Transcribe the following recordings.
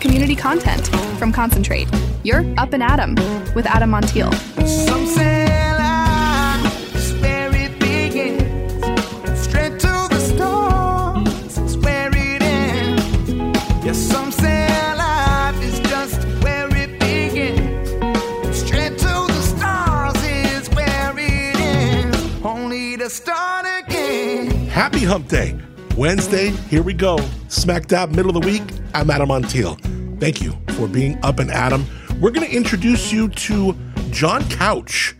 community content from Concentrate. You're Up and Adam with Adam Montiel. Some say life is where it begins. Straight to the stars is where it ends. Yes, some say life is just where it begins. Straight to the stars is where it ends. Only to start again. Happy Hump Day. Wednesday, here we go. Smack dab middle of the week. I'm Adam Montiel. Thank you for being up and Adam. We're going to introduce you to John Couch.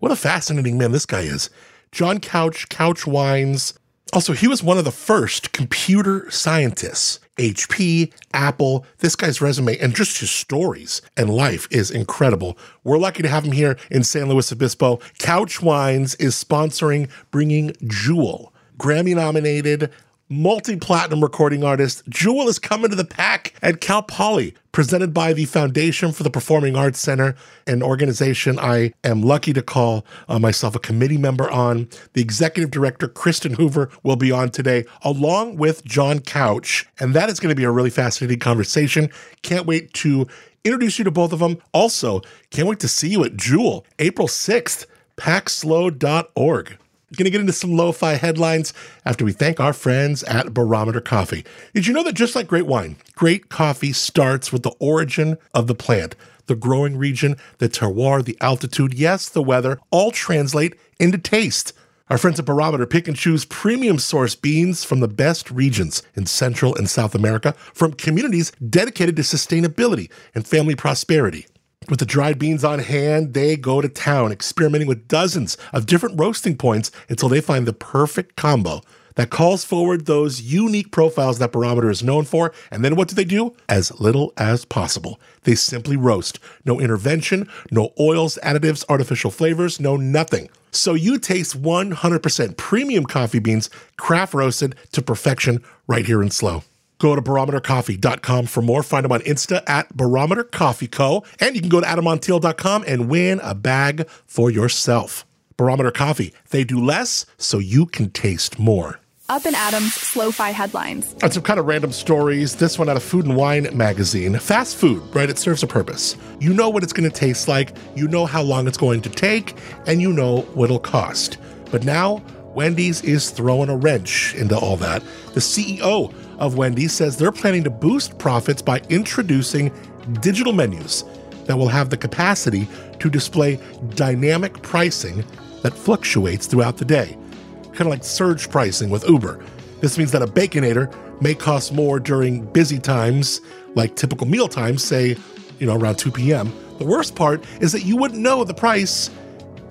What a fascinating man this guy is. John Couch, Couch Wines. Also, he was one of the first computer scientists. HP, Apple, this guy's resume and just his stories and life is incredible. We're lucky to have him here in San Luis Obispo. Couch Wines is sponsoring Bringing Jewel, Grammy nominated, multi platinum recording artist. Jewel is coming to the PAC at Cal Poly, presented by the Foundation for the Performing Arts Center, an organization I am lucky to call uh, myself a committee member on. The executive director, Kristin Hoover, will be on today, along with John Couch. And that is going to be a really fascinating conversation. Can't wait to introduce you to both of them. Also, can't wait to see you at Jewel, April 6th, pacslo.org. Going to get into some lo fi headlines after we thank our friends at Barometer Coffee. Did you know that just like great wine, great coffee starts with the origin of the plant, the growing region, the terroir, the altitude, yes, the weather, all translate into taste. Our friends at Barometer pick and choose premium source beans from the best regions in Central and South America from communities dedicated to sustainability and family prosperity. With the dried beans on hand, they go to town, experimenting with dozens of different roasting points until they find the perfect combo that calls forward those unique profiles that Barometer is known for. And then what do they do? As little as possible. They simply roast. No intervention, no oils, additives, artificial flavors, no nothing. So you taste 100% premium coffee beans, craft roasted to perfection right here in SLO. Go to barometercoffee.com for more. Find them on Insta at Barometer Coffee Co. And you can go to AdamMontiel.com and win a bag for yourself. Barometer Coffee, they do less so you can taste more. Up and Adam's Slow Fi headlines. And some kind of random stories. This one out of Food and Wine magazine. Fast food, right? It serves a purpose. You know what it's going to taste like, you know how long it's going to take, and you know what it'll cost. But now, Wendy's is throwing a wrench into all that. The CEO of Wendy's says they're planning to boost profits by introducing digital menus that will have the capacity to display dynamic pricing that fluctuates throughout the day, kind of like surge pricing with Uber. This means that a Baconator may cost more during busy times, like typical meal times, say, you know, around 2 p.m. The worst part is that you wouldn't know the price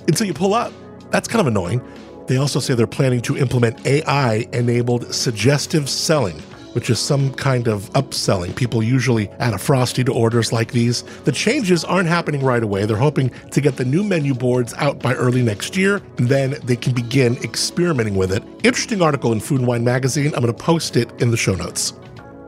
until you pull up. That's kind of annoying. They also say they're planning to implement AI enabled suggestive selling which is some kind of upselling. People usually add a frosty to orders like these. The changes aren't happening right away. They're hoping to get the new menu boards out by early next year, and then they can begin experimenting with it. Interesting article in Food and Wine magazine. I'm going to post it in the show notes.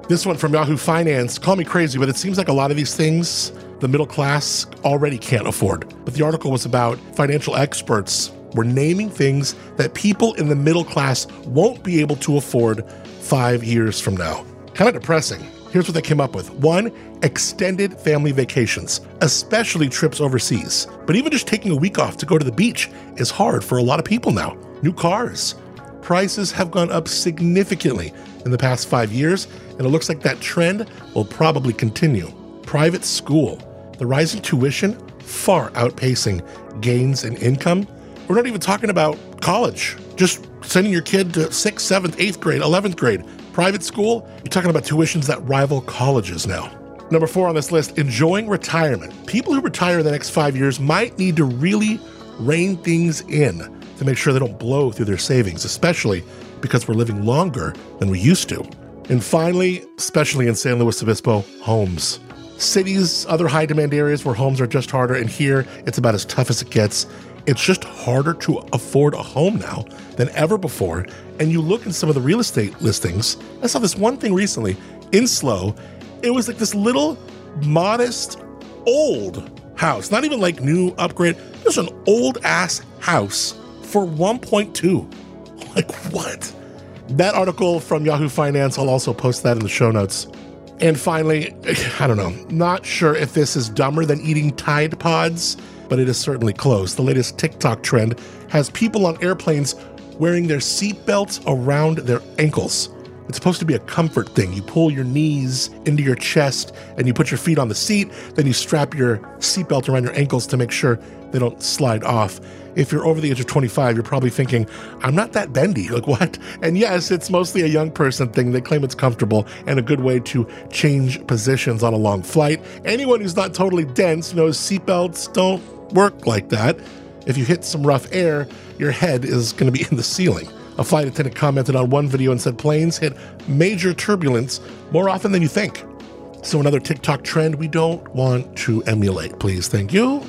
This one from Yahoo Finance. Call me crazy, but it seems like a lot of these things the middle class already can't afford. But the article was about financial experts were naming things that people in the middle class won't be able to afford five years from now. Kind of depressing. Here's what they came up with one, extended family vacations, especially trips overseas. But even just taking a week off to go to the beach is hard for a lot of people now. New cars. Prices have gone up significantly in the past five years, and it looks like that trend will probably continue. Private school. The rise in tuition far outpacing gains in income. We're not even talking about college, just sending your kid to sixth, seventh, eighth grade, 11th grade. Private school, you're talking about tuitions that rival colleges now. Number four on this list, enjoying retirement. People who retire in the next five years might need to really rein things in to make sure they don't blow through their savings, especially because we're living longer than we used to. And finally, especially in San Luis Obispo, homes. Cities, other high demand areas where homes are just harder, and here it's about as tough as it gets. It's just harder to afford a home now than ever before. And you look in some of the real estate listings. I saw this one thing recently in SLO. It was like this little modest old house, not even like new upgrade, just an old ass house for 1.2. Like what? That article from Yahoo Finance, I'll also post that in the show notes. And finally, I don't know, not sure if this is dumber than eating Tide Pods, but it is certainly close. The latest TikTok trend has people on airplanes wearing their seatbelts around their ankles. It's supposed to be a comfort thing. You pull your knees into your chest and you put your feet on the seat, then you strap your seatbelt around your ankles to make sure they don't slide off. If you're over the age of 25, you're probably thinking, I'm not that bendy. Like, what? And yes, it's mostly a young person thing. They claim it's comfortable and a good way to change positions on a long flight. Anyone who's not totally dense knows seatbelts don't work like that. If you hit some rough air, your head is going to be in the ceiling. A flight attendant commented on one video and said planes hit major turbulence more often than you think. So, another TikTok trend we don't want to emulate, please. Thank you.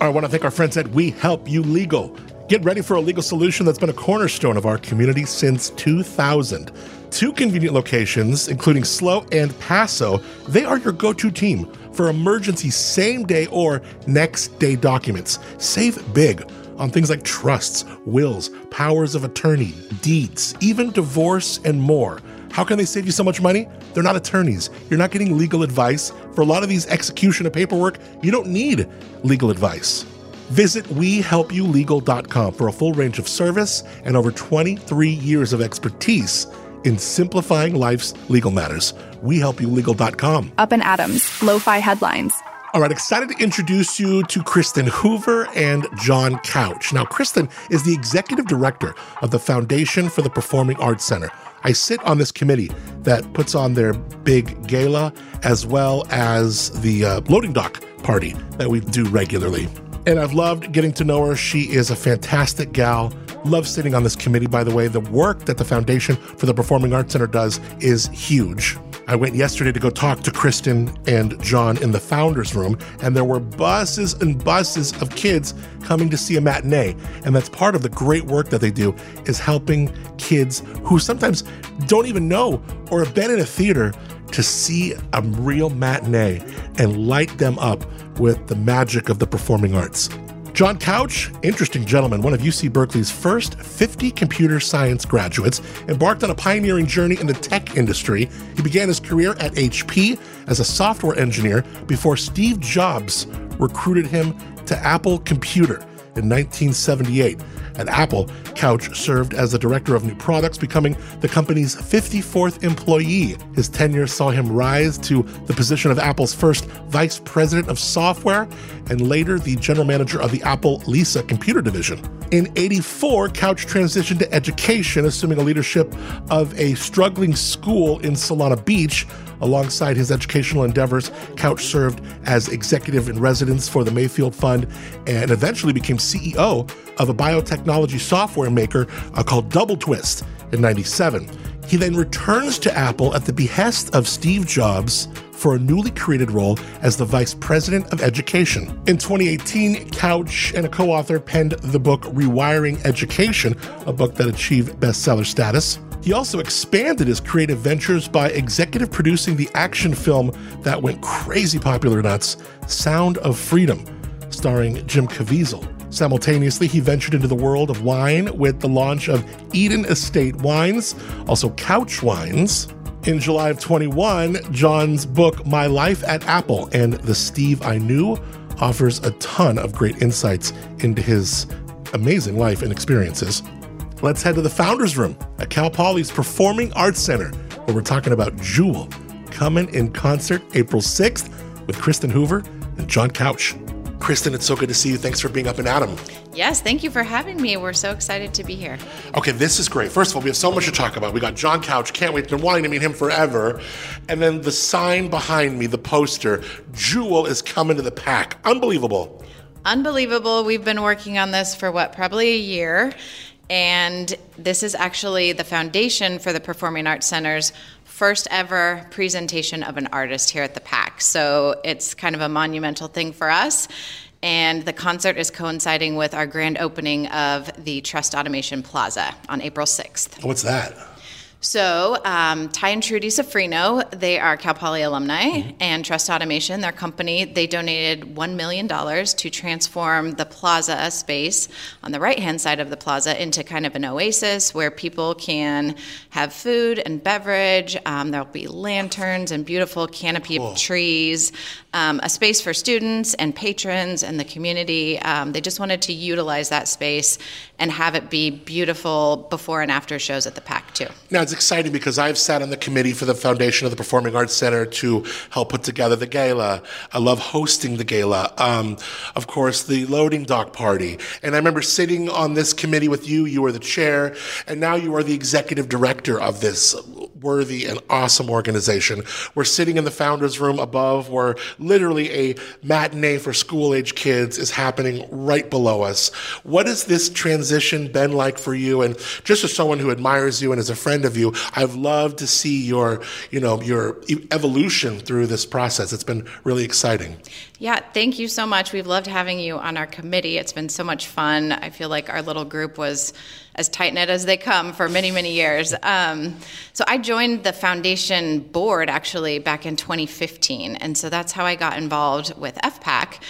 I want to thank our friends at We Help You Legal. Get ready for a legal solution that's been a cornerstone of our community since 2000. Two convenient locations, including SLO and Paso, they are your go to team for emergency same day or next day documents. Save big on things like trusts, wills, powers of attorney, deeds, even divorce, and more. How can they save you so much money? They're not attorneys. You're not getting legal advice. For a lot of these execution of paperwork, you don't need legal advice. Visit WeHelpYouLegal.com for a full range of service and over 23 years of expertise in simplifying life's legal matters. WeHelpYouLegal.com. Up and Adams, Lo-Fi Headlines. All right, excited to introduce you to Kristin Hoover and John Couch. Now, Kristin is the executive director of the Foundation for the Performing Arts Center. I sit on this committee that puts on their big gala as well as the uh, loading dock party that we do regularly. And I've loved getting to know her. She is a fantastic gal. Love sitting on this committee, by the way. The work that the Foundation for the Performing Arts Center does is huge. I went yesterday to go talk to Kristin and John in the founders room, and there were buses and buses of kids coming to see a matinee. And that's part of the great work that they do is helping kids who sometimes don't even know or have been in a theater to see a real matinee and light them up with the magic of the performing arts. John Couch, interesting gentleman, one of UC Berkeley's first 50 computer science graduates, embarked on a pioneering journey in the tech industry. He began his career at HP as a software engineer before Steve Jobs recruited him to Apple Computer in 1978. At Apple, Couch served as the director of new products, becoming the company's 54th employee. His tenure saw him rise to the position of Apple's first vice president of software and later the general manager of the Apple Lisa computer division. In 84, Couch transitioned to education, assuming a leadership of a struggling school in Solana Beach. Alongside his educational endeavors, Couch served as executive in residence for the Mayfield Fund and eventually became CEO of a biotechnology software maker uh, called Double Twist in 97. He then returns to Apple at the behest of Steve Jobs for a newly created role as the Vice President of Education. In 2018, Couch and a co author penned the book Rewiring Education, a book that achieved bestseller status. He also expanded his creative ventures by executive producing the action film that went crazy popular nuts, Sound of Freedom, starring Jim Caviezel. Simultaneously, he ventured into the world of wine with the launch of Eden Estate Wines, also Couch Wines. In July of 21, John's book My Life at Apple and The Steve I Knew offers a ton of great insights into his amazing life and experiences. Let's head to the Founders Room at Cal Poly's Performing Arts Center, where we're talking about Jewel coming in concert April 6th with Kristin Hoover and John Couch. Kristin, it's so good to see you. Thanks for being up and Adam. Yes, thank you for having me. We're so excited to be here. Okay, this is great. First of all, we have so much to talk about. We got John Couch, can't wait, been wanting to meet him forever. And then the sign behind me, the poster, Jewel is coming to the PAC. Unbelievable. Unbelievable. We've been working on this for what, probably a year. And this is actually the foundation for the Performing Arts Center's first ever presentation of an artist here at the PAC. So it's kind of a monumental thing for us. And the concert is coinciding with our grand opening of the Trust Automation Plaza on April 6th. What's that? So, um, Ty and Trudy Safreno, they are Cal Poly alumni, and Trust Automation, their company, they donated $1 million to transform the plaza space on the right hand side of the plaza into kind of an oasis where people can have food and beverage. Um, there'll be lanterns and beautiful canopy of trees, um, a space for students and patrons and the community. Um, they just wanted to utilize that space and have it be beautiful before and after shows at the PAC, too. Now, exciting because I've sat on the committee for the Foundation of the Performing Arts Center to help put together the gala. I love hosting the gala. Um, of course, the loading dock party. And I remember sitting on this committee with you. You were the chair, and now you are the executive director of this worthy and awesome organization. We're sitting in the founders room above where literally a matinee for school age kids is happening right below us. What has this transition been like for you? And just as someone who admires you and is a friend of you, I've loved to see your, you know, your evolution through this process. It's been really exciting. Yeah, thank you so much. We've loved having you on our committee. It's been so much fun. I feel like our little group was as tight knit as they come for many, many years. Um, so I joined the foundation board actually back in 2015, and so that's how I got involved with FPAC.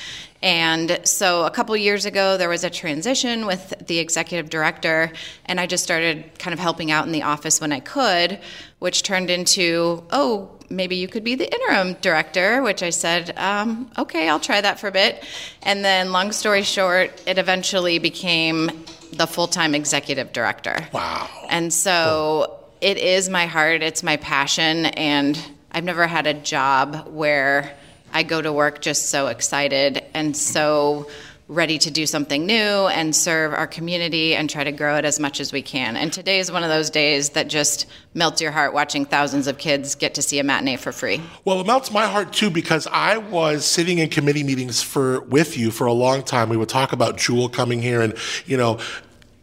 And so a couple years ago, there was a transition with the executive director, and I just started kind of helping out in the office when I could, which turned into, oh, maybe you could be the interim director, which I said, um, okay, I'll try that for a bit. And then, long story short, it eventually became the full time executive director. Wow. And so it is my heart, it's my passion, and I've never had a job where I go to work just so excited and so ready to do something new and serve our community and try to grow it as much as we can. And today is one of those days that just melts your heart watching thousands of kids get to see a matinee for free. Well, it melts my heart too because I was sitting in committee meetings for with you for a long time. We would talk about Jewel coming here, and you know,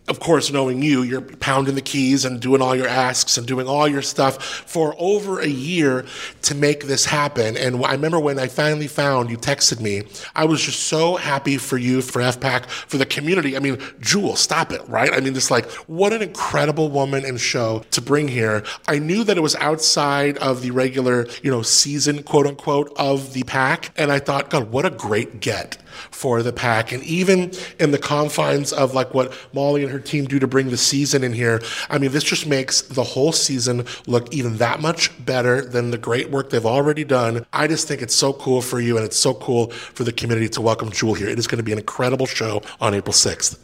of course, knowing you, you're pounding the keys and doing all your asks and doing all your stuff for over a year to make this happen. And I remember when I finally found you texted me, I was just so happy for you, for FPAC, for the community. I mean, Jewel, stop it, right? I mean, just like, what an incredible woman and show to bring here. I knew that it was outside of the regular, you know, season, quote unquote, of the PAC. And I thought, God, what a great get for the PAC. And even in the confines of like what Molly and her team do to bring the season in here, I mean, this just makes the whole season look even that much better than the great work they've already done. I just think it's so cool for you and it's so cool for the community to welcome Jewel here. It is going to be an incredible show on April 6th.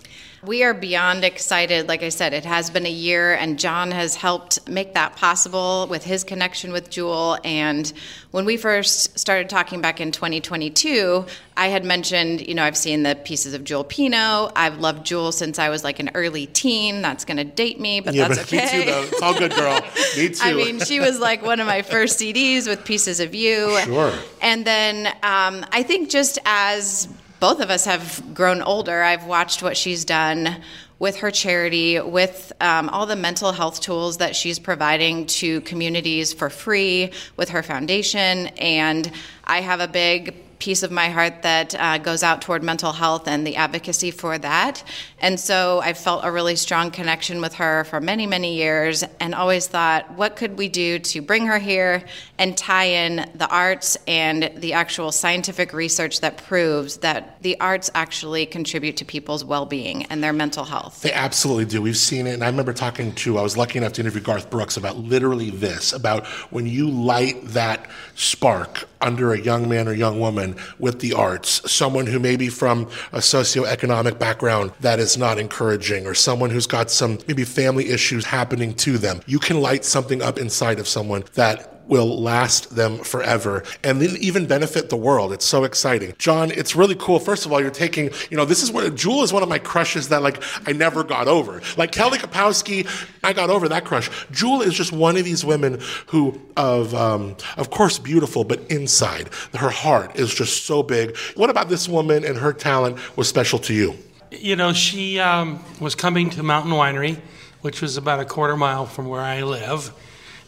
We are beyond excited. Like I said, it has been a year, and John has helped make that possible with his connection with Jewel. And when we first started talking back in 2022, I had mentioned, you know, I've seen the pieces of Jewel Pino. I've loved Jewel since I was like an early teen. That's going to date me, but Yeah, that's but okay. me too, though. It's all good, girl. Me too. I mean, she was like one of my first CDs with Pieces of You. Sure. And then um, I think just as both of us have grown older, I've watched what she's done with her charity, with um, all the mental health tools that she's providing to communities for free with her foundation. And I have a big piece of my heart that uh, goes out toward mental health and the advocacy for that. And so I felt a really strong connection with her for many, many years and always thought, what could we do to bring her here and tie in the arts and the actual scientific research that proves that the arts actually contribute to people's well being and their mental health? They absolutely do. We've seen it. And I remember talking to, I was lucky enough to interview Garth Brooks about literally this about when you light that spark under a young man or young woman with the arts, someone who may be from a socioeconomic background that is not encouraging, or someone who's got some maybe family issues happening to them, you can light something up inside of someone that will last them forever and then even benefit the world. It's so exciting. John, it's really cool. First of all, you're taking, you know, this is what Jewel is one of my crushes that like I never got over. Like Kelly Kapowski, I got over that crush. Jewel is just one of these women who of um, of course beautiful, but inside her heart is just so big. What about this woman and her talent was special to you? You know, she um, was coming to Mountain Winery, which was about a quarter mile from where I live.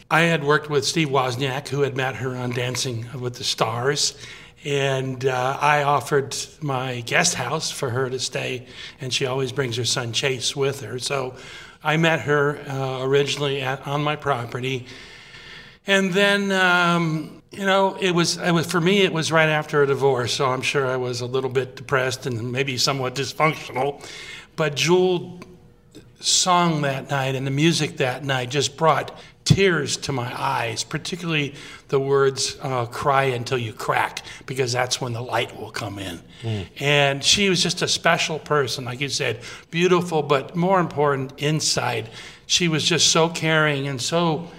I had worked with Steve Wozniak, who had met her on Dancing with the Stars, and uh, I offered my guest house for her to stay, and she always brings her son Chase with her. So I met her uh, originally at, on my property. And then, um, you know, it was, it was for me. It was right after a divorce, so I'm sure I was a little bit depressed and maybe somewhat dysfunctional. But Jewel song that night and the music that night just brought tears to my eyes, particularly the words uh, cry until you crack, because that's when the light will come in. And she was just a special person, like you said, beautiful, but more important, inside. She was just so caring and so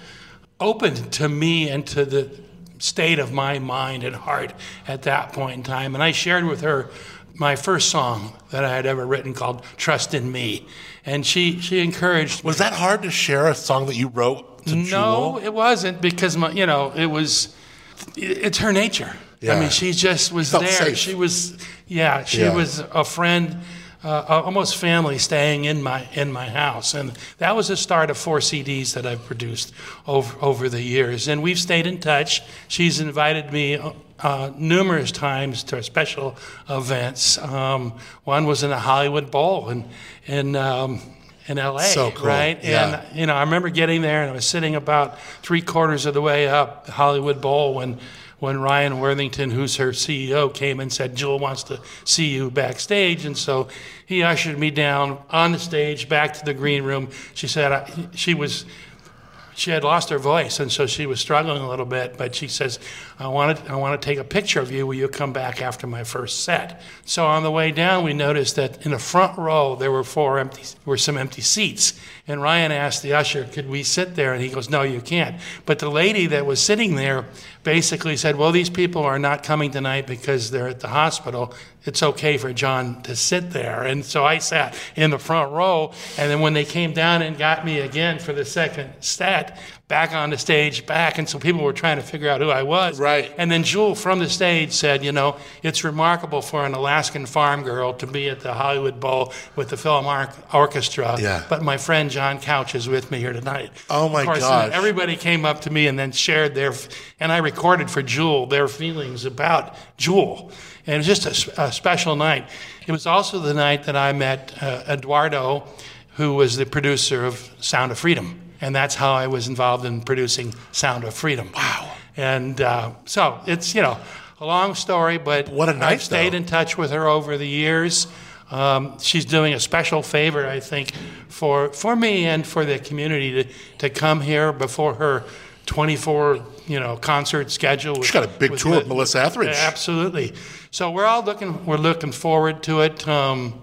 open to me and to the state of my mind and heart at that point in time. And I shared with her my first song that I had ever written called Trust in Me. And she, she encouraged Was that hard to share a song that you wrote to no, Jewel? it wasn't because my, you know it was. It's her nature. Yeah. I mean, she just was there. safe. She was, yeah, she Yeah. was a friend, uh, almost family, staying in my in my house, and that was the start of four CDs that I've produced over over the years, and we've stayed in touch. She's invited me. Uh, numerous times to special events. Um, one was in the Hollywood Bowl in in um, in LA, So cool. right? Yeah. And you know, I remember getting there and I was sitting about three quarters of the way up Hollywood Bowl when when Ryan Worthington, who's her CEO, came and said, Jewel wants to see you backstage. And so he ushered me down on the stage back to the green room. She said I, she was she had lost her voice, and so she was struggling a little bit. But she says, "I want to, I want to take a picture of you. Will you come back after my first set?" So on the way down, we noticed that in the front row there were four empty, were some empty seats. And Ryan asked the usher, "Could we sit there?" And he goes, "No, you can't." But the lady that was sitting there basically said, "Well, these people are not coming tonight because they're at the hospital. It's okay for John to sit there." And so I sat in the front row. And then when they came down and got me again for the second set, back on the stage, back, and so people were trying to figure out who I was. Right. And then Jewel from the stage said, "You know, it's remarkable for an Alaskan farm girl to be at the Hollywood Bowl with the Philharmonic Orchestra. Yeah. But my friend John Couch is with me here tonight." Oh, my God. Everybody came up to me and then shared their, and I recorded for Jewel their feelings about Jewel. And it was just a special night. It was also the night that I met uh, Eduardo, who was the producer of Sound of Freedom. And that's how I was involved in producing Sound of Freedom. Wow. And uh, so it's, you know, a long story, but What a night, I've stayed though. in touch with her over the years. Um, she's doing a special favor, I think, for for me and for the community to, to come here before her 24 you know concert schedule. She's got a big tour with Melissa Etheridge. Absolutely. So we're all looking we're looking forward to it. Um,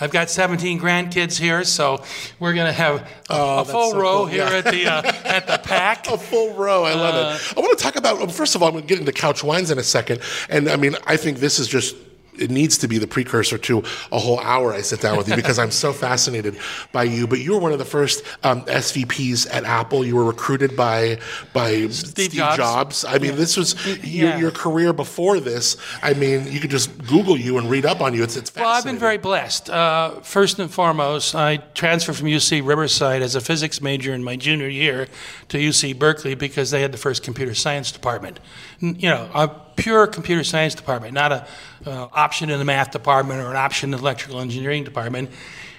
I've got 17 grandkids here, so we're going to have a, Oh, a full so row cool. here Yeah. at the uh, at the PAC. A full row. I love Uh, it. I want to talk about, first of all, I'm going to get into couch wines in a second. And I mean, I think this is just, it needs to be the precursor to a whole hour I sit down with you because I'm so fascinated by you. But you were one of the first um, SVPs at Apple. You were recruited by by Steve, Jobs. Jobs. I mean, this was your, Yeah. your career before this. I mean, you could just Google you and read up on you. It's, it's Well, I've been very blessed. Uh, first and foremost, I transferred from UC Riverside as a physics major in my junior year to UC Berkeley because they had the first computer science department. You know, a pure computer science department, not an uh, option in the math department or an option in the electrical engineering department.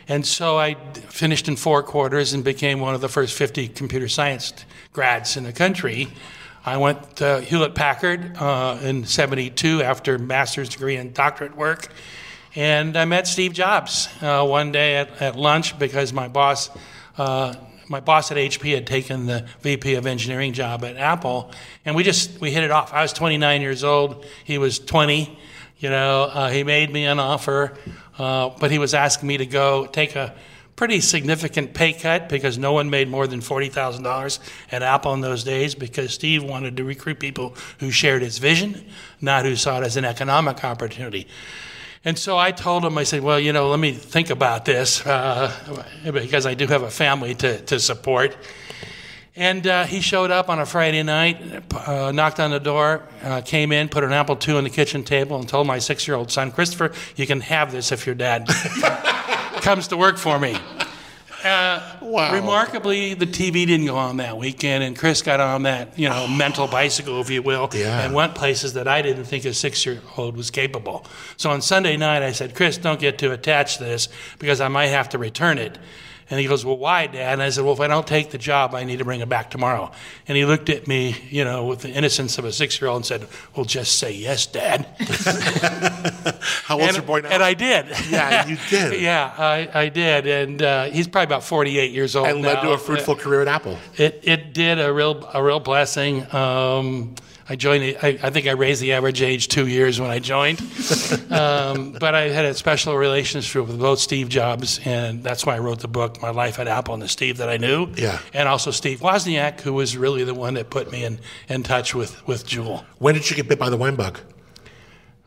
And so I finished in four quarters and became one of the first 50 computer science grads in the country. I went to Hewlett Packard uh, in 72 after master's degree and doctorate work. And I met Steve Jobs uh, one day at, at lunch because my boss, uh, my boss at HP had taken the VP of engineering job at Apple, and we just we hit it off. I was 29 years old, he was 20. You know, uh, he made me an offer, uh, but he was asking me to go take a pretty significant pay cut because no one made more than $40,000 at Apple in those days because Steve wanted to recruit people who shared his vision, not who saw it as an economic opportunity. And so I told him, I said, well, you know, let me think about this uh, because I do have a family to, to support. And uh, he showed up on a Friday night, uh, knocked on the door, uh, came in, put an apple II on the kitchen table, and told my six year old son, Christopher, you can have this if your dad comes to work for me. Uh, Wow. Remarkably, the TV didn't go on that weekend, and Chris got on that, you know, mental bicycle, if you will, Yeah. and went places that I didn't think a six-year-old was capable. So on Sunday night, I said, Chris, don't get too attached to this because I might have to return it. And he goes, Well, why, Dad? And I said, Well, if I don't take the job, I need to bring it back tomorrow. And he looked at me, you know, with the innocence of a six year old and said, Well, just say yes, Dad. How old's and, your boy now? and I did. Yeah, you did. yeah, I, I did. And uh, he's probably about 48 years old. and led to a fruitful career at Apple. It, it did a real, a real blessing. Um, I joined, the- I, I think I raised the average age two years when I joined. um, but I had a special relationship with both Steve Jobs, and that's why I wrote the book, My Life at Apple, and the Steve that I knew. Yeah. And also Steve Wozniak, who was really the one that put me in, in touch with, with Jewel. When did you get bit by the wine bug?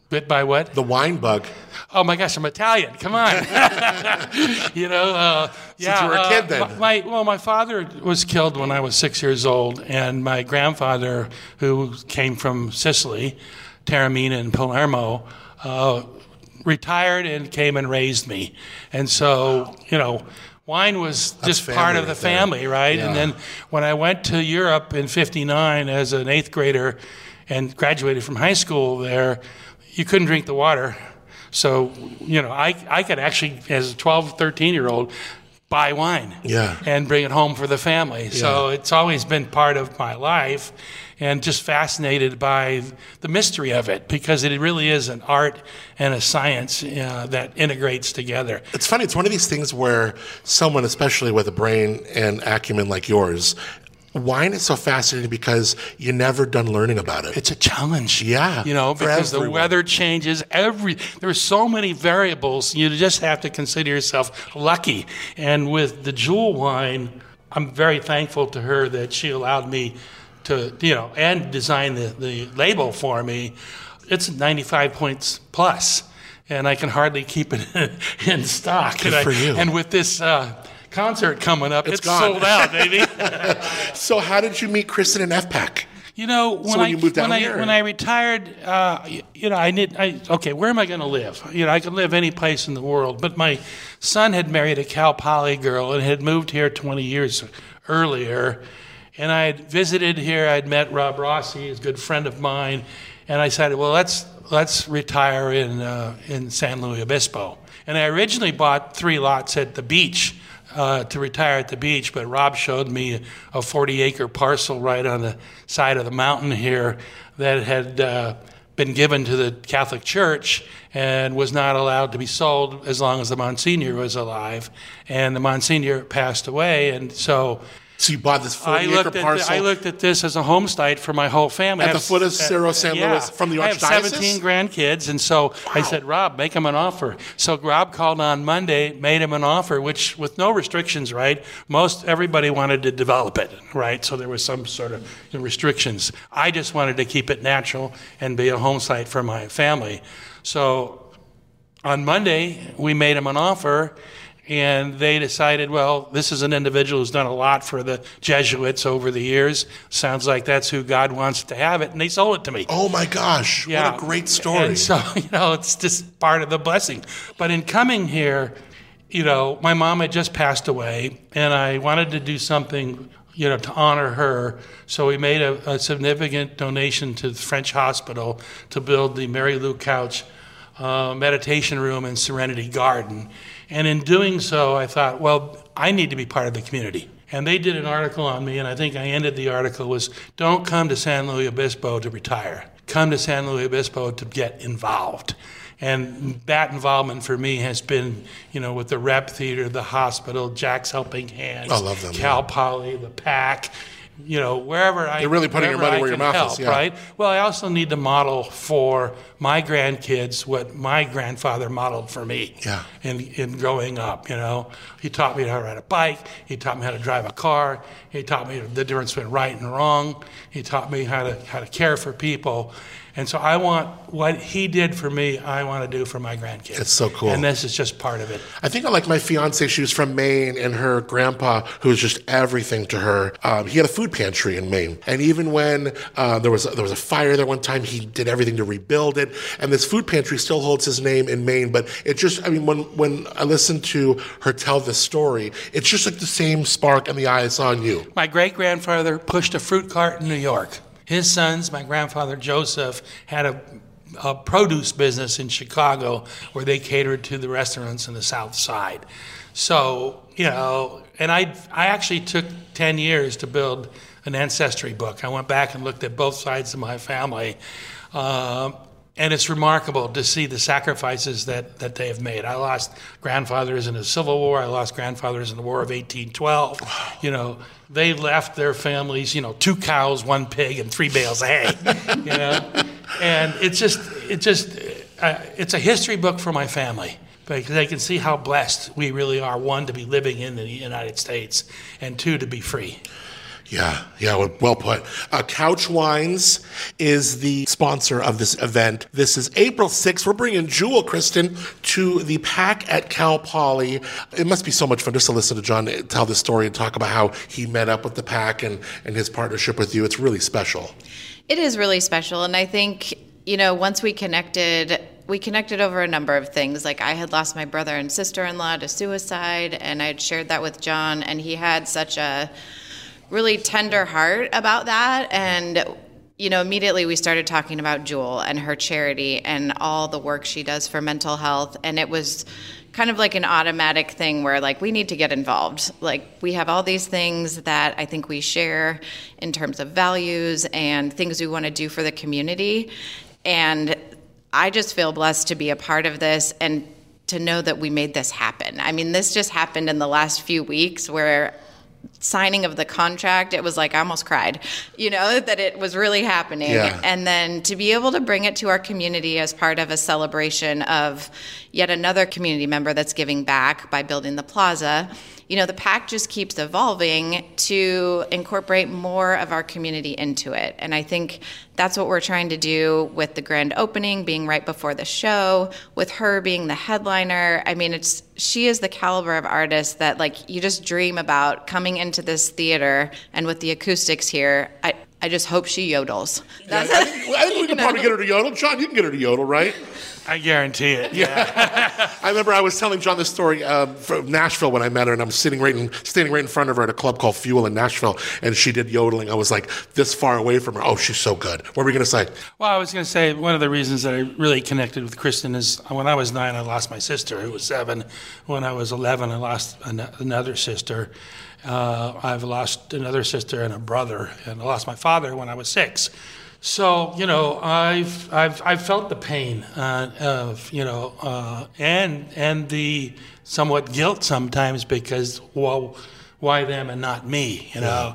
Bit by what? The wine bug. Oh my gosh, I'm Italian. Come on. you know, uh, yeah. you were a uh, kid then. My, my- well, my father was killed when I was six years old, and my grandfather, who came from Sicily, Taormina and Palermo, uh, retired and came and raised me. And so, you know, wine was just part of the right there. family, right? And then when I went to Europe in '59 as an eighth grader and graduated from high school there, you couldn't drink the water. So, you know, I, I could actually, as a 12, 13 year old, buy wine Yeah. and bring it home for the family. So it's always been part of my life and just fascinated by the mystery of it because it really is an art and a science uh, that integrates together. It's funny. It's one of these things where someone, especially with a brain and acumen like yours, wine is so fascinating because you're never done learning about it. It's a challenge. Yeah, You know, because the weather changes every there's so many variables. You just have to consider yourself lucky. And with the jewel wine, I'm very thankful to her that she allowed me to, you know, and design the, the label for me. It's 95 points plus, and I can hardly keep it in stock. Good and, I- for you. and with this uh, concert coming up, It's it's, gone. sold out, baby. so, how did you meet Kristin and FPAC? You know, when, when I you moved down when I here? when I retired, uh, y- you know, I need I okay, where am I going to live? You know, I can live any place in the world. But my son had married a Cal Poly girl and had moved here 20 years earlier, and I had visited here. I'd met Rob Rossi, a good friend of mine, and I said, well, let's let's retire in uh, in San Luis Obispo. And I originally bought three lots at the beach uh, to retire at the beach, but Rob showed me a 40 acre parcel right on the side of the mountain here that had uh, been given to the Catholic Church and was not allowed to be sold as long as the Monsignor was alive. And the Monsignor passed away, and so So, you bought this 40 I acre looked, parcel. the, I looked at this as a home site for my whole family. At the foot of s- Cerro uh, San yeah. Luis from the Archdiocese? I have 17 grandkids, and so I said, Rob, make him an offer. So Rob called on Monday, made him an offer, which with no restrictions, right? Most everybody wanted to develop it, right? So there was some sort of restrictions. I just wanted to keep it natural and be a home site for my family. So on Monday, we made him an offer, and they decided, well, this is an individual who's done a lot for the Jesuits over the years. Sounds like that's who God wants to have it, and they sold it to me. oh my gosh, what a great story. And so, you know, it's just part of the blessing. But in coming here, you know, my mom had just passed away, and I wanted to do something, you know, to honor her. So we made a, a significant donation to the French hospital to build the Mary Lou Couch uh, meditation room and Serenity Garden. And in doing so, I thought, well, I need to be part of the community. And they did an article on me, and I think I ended the article was, "Don't come to San Luis Obispo to retire. Come to San Luis Obispo to get involved." And that involvement for me has been, you know, with the Rep Theater, the hospital, Jack's Helping Hands, I love them, Cal yeah. Poly, the PAC, you know, wherever I They're really putting your money I where your mouth help, is, yeah. right? Well, I also need to model for my grandkids what my grandfather modeled for me Yeah. in, in growing up, you know. He taught me how to ride a bike. He taught me how to drive a car. He taught me the difference between right and wrong. He taught me how to, how to care for people. And so I want what he did for me, I want to do for my grandkids. It's so cool. And this is just part of it. I think I like my fiance. She was from Maine, and her grandpa, who was just everything to her, um, he had a food pantry in Maine. And even when uh, there was there was a fire there one time, he did everything to rebuild it. And this food pantry still holds his name in Maine. But it just, I mean, when when I listened to her tell this story, it's just like the same spark in the eye I saw in you. My great grandfather pushed a fruit cart in New York. His sons, my grandfather Joseph, had a, a produce business in Chicago where they catered to the restaurants in the South Side. So, you know, and I, I actually took 10 years to build an ancestry book. I went back and looked at both sides of my family. Um, and it's remarkable to see the sacrifices that, that they have made. I lost grandfathers in the Civil War. I lost grandfathers in the War of 1812. You know, they left their families, you know, two cows, one pig, and three bales of hay. you know, and it's just, it just, uh, it's a history book for my family because they can see how blessed we really are. One to be living in the United States, and two to be free. Yeah, yeah, well, put. Uh, Couch Wines is the sponsor of this event. This is April 6th. We're bringing Jewel Kristin to the PAC at Cal Poly. It must be so much fun just to listen to John tell this story and talk about how he met up with the PAC and, and his partnership with you. It's really special. It is really special. And I think, you know, once we connected, we connected over a number of things. Like I had lost my brother and sister in law to suicide, and I had shared that with John, and he had such a really tender heart about that. And you know, immediately we started talking about Jewel and her charity and all the work she does for mental health. And it was kind of like an automatic thing where, like, we need to get involved. Like, we have all these things that I think we share in terms of values and things we want to do for the community. And I just feel blessed to be a part of this and to know that we made this happen. I mean, this just happened in the last few weeks where signing of the contract, it was like I almost cried, you know, that it was really happening. Yeah. And then to be able to bring it to our community as part of a celebration of yet another community member that's giving back by building the plaza. You know, the PAC just keeps evolving to incorporate more of our community into it. And I think that's what we're trying to do with the grand opening being right before the show, with her being the headliner. I mean, it's she is the caliber of artist that like you just dream about coming into this theater and with the acoustics here. I I just hope she yodels. I think, I think we can probably get her to yodel. John, you can get her to yodel, right? I guarantee it. Yeah. I remember I was telling John this story uh, from Nashville when I met her, and I'm sitting right in, standing right in front of her at a club called Fuel in Nashville, and she did yodeling. I was like this far away from her. Oh, she's so good. What were we gonna say? Well, I was going to say one of the reasons that I really connected with Kristin is when I was nine, I lost my sister, who was seven. When I was 11, I lost an- another sister. Uh, I've lost another sister and a brother, and I lost my father when I was six. So you know, I've I've I've felt the pain uh, of you know, uh, and and the somewhat guilt sometimes because well, why them and not me? You know,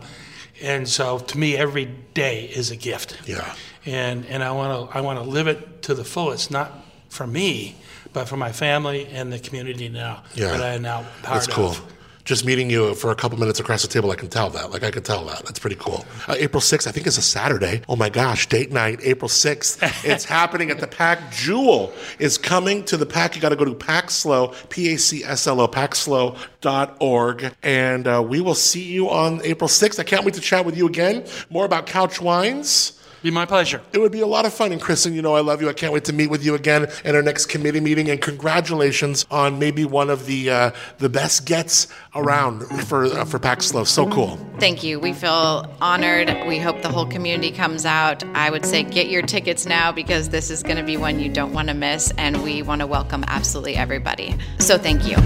and so to me, every day is a gift. Yeah. And and I want to I want to live it to the fullest, not for me, but for my family and the community now Yeah. that I am now part That's cool. of. Just meeting you for a couple minutes across the table, I can tell that. Like, I can tell that. That's pretty cool. Uh, April 6th, I think, is a Saturday. Oh my gosh, date night, April 6th. it's happening at the PAC. Jewel is coming to the PAC. You got to go to PACSLO, P A C S L O, pacslo.org. And uh, we will see you on April 6th. I can't wait to chat with you again. More about Couch Wines. Be my pleasure. It would be a lot of fun. And Kristin, you know I love you. I can't wait to meet with you again at our next committee meeting. And congratulations on maybe one of the uh, the best gets around for uh, for PAC SLO. So cool. Thank you. We feel honored. We hope the whole community comes out. I would say get your tickets now because this is going to be one you don't want to miss, and we want to welcome absolutely everybody. So thank you.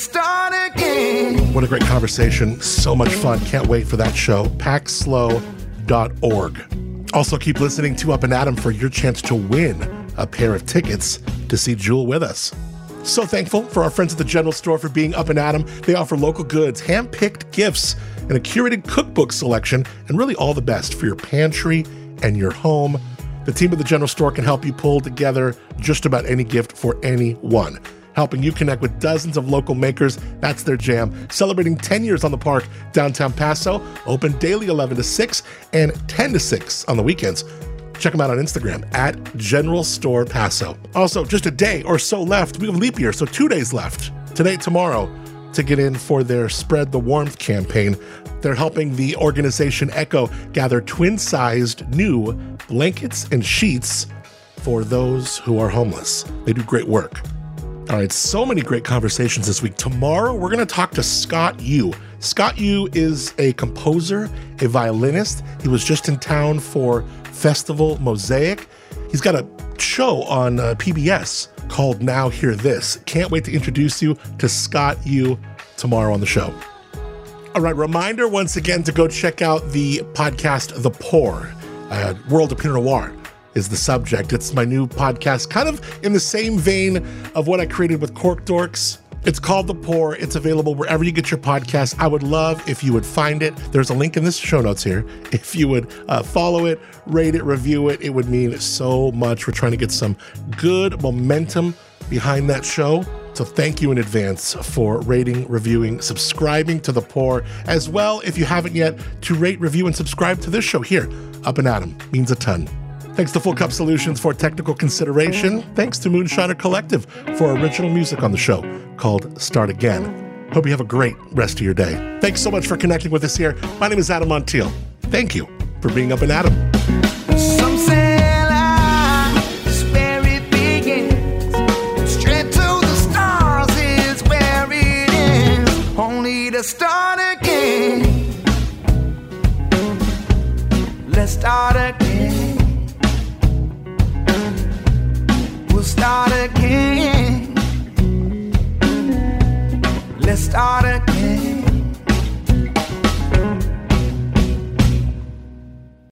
Start again. What a great conversation. So much fun. Can't wait for that show. Pacslo.org. Also, keep listening to Up and Adam for your chance to win a pair of tickets to see Jewel with us. So thankful for our friends at the General Store for being up and at 'em. They offer local goods, hand-picked gifts, and a curated cookbook selection, and really all the best for your pantry and your home. The team at the General Store can help you pull together just about any gift for anyone. Helping you connect with dozens of local makers, that's their jam. Celebrating 10 years on the park, downtown Paso, open daily 11 to 6 and 10 to 6 on the weekends. Check them out on Instagram at General Store Paso. Also, just a day or so left. We have leap year, so two days left. Today, tomorrow, to get in for their Spread the Warmth campaign. They're helping the organization Echo gather twin sized new blankets and sheets for those who are homeless. They do great work. All right, so many great conversations this week. Tomorrow, we're going to talk to Scott Yoo, Scott Yoo is a composer, a violinist. He was just in town for Festival Mosaic. He's got a show on uh, PBS called Now Hear This. Can't wait to introduce you to Scott Yoo tomorrow on the show. All right, reminder once again to go check out the podcast The Pour, uh, World of Pinot Noir is the subject. It's my new podcast, kind of in the same vein of what I created with Cork Dorks. It's called The Pour. It's available wherever you get your podcast. I would love if you would find it. There's a link in this show notes here. If you would uh, follow it, rate it, review it, it would mean so much. We're trying to get some good momentum behind that show. So thank you in advance for rating, reviewing, subscribing to The Pour, as well, if you haven't yet, to rate, review, and subscribe to this show here, Up and Adam. Means a ton. Thanks to Full Cup Solutions for technical consideration. Thanks to Moonshiner Collective for original music on the show called Start Again. Hope you have a great rest of your day. Thanks so much for connecting with us here. My name is Adam Montiel. Thank you for being Up and to start again. Let's start again. Again. Let's start again.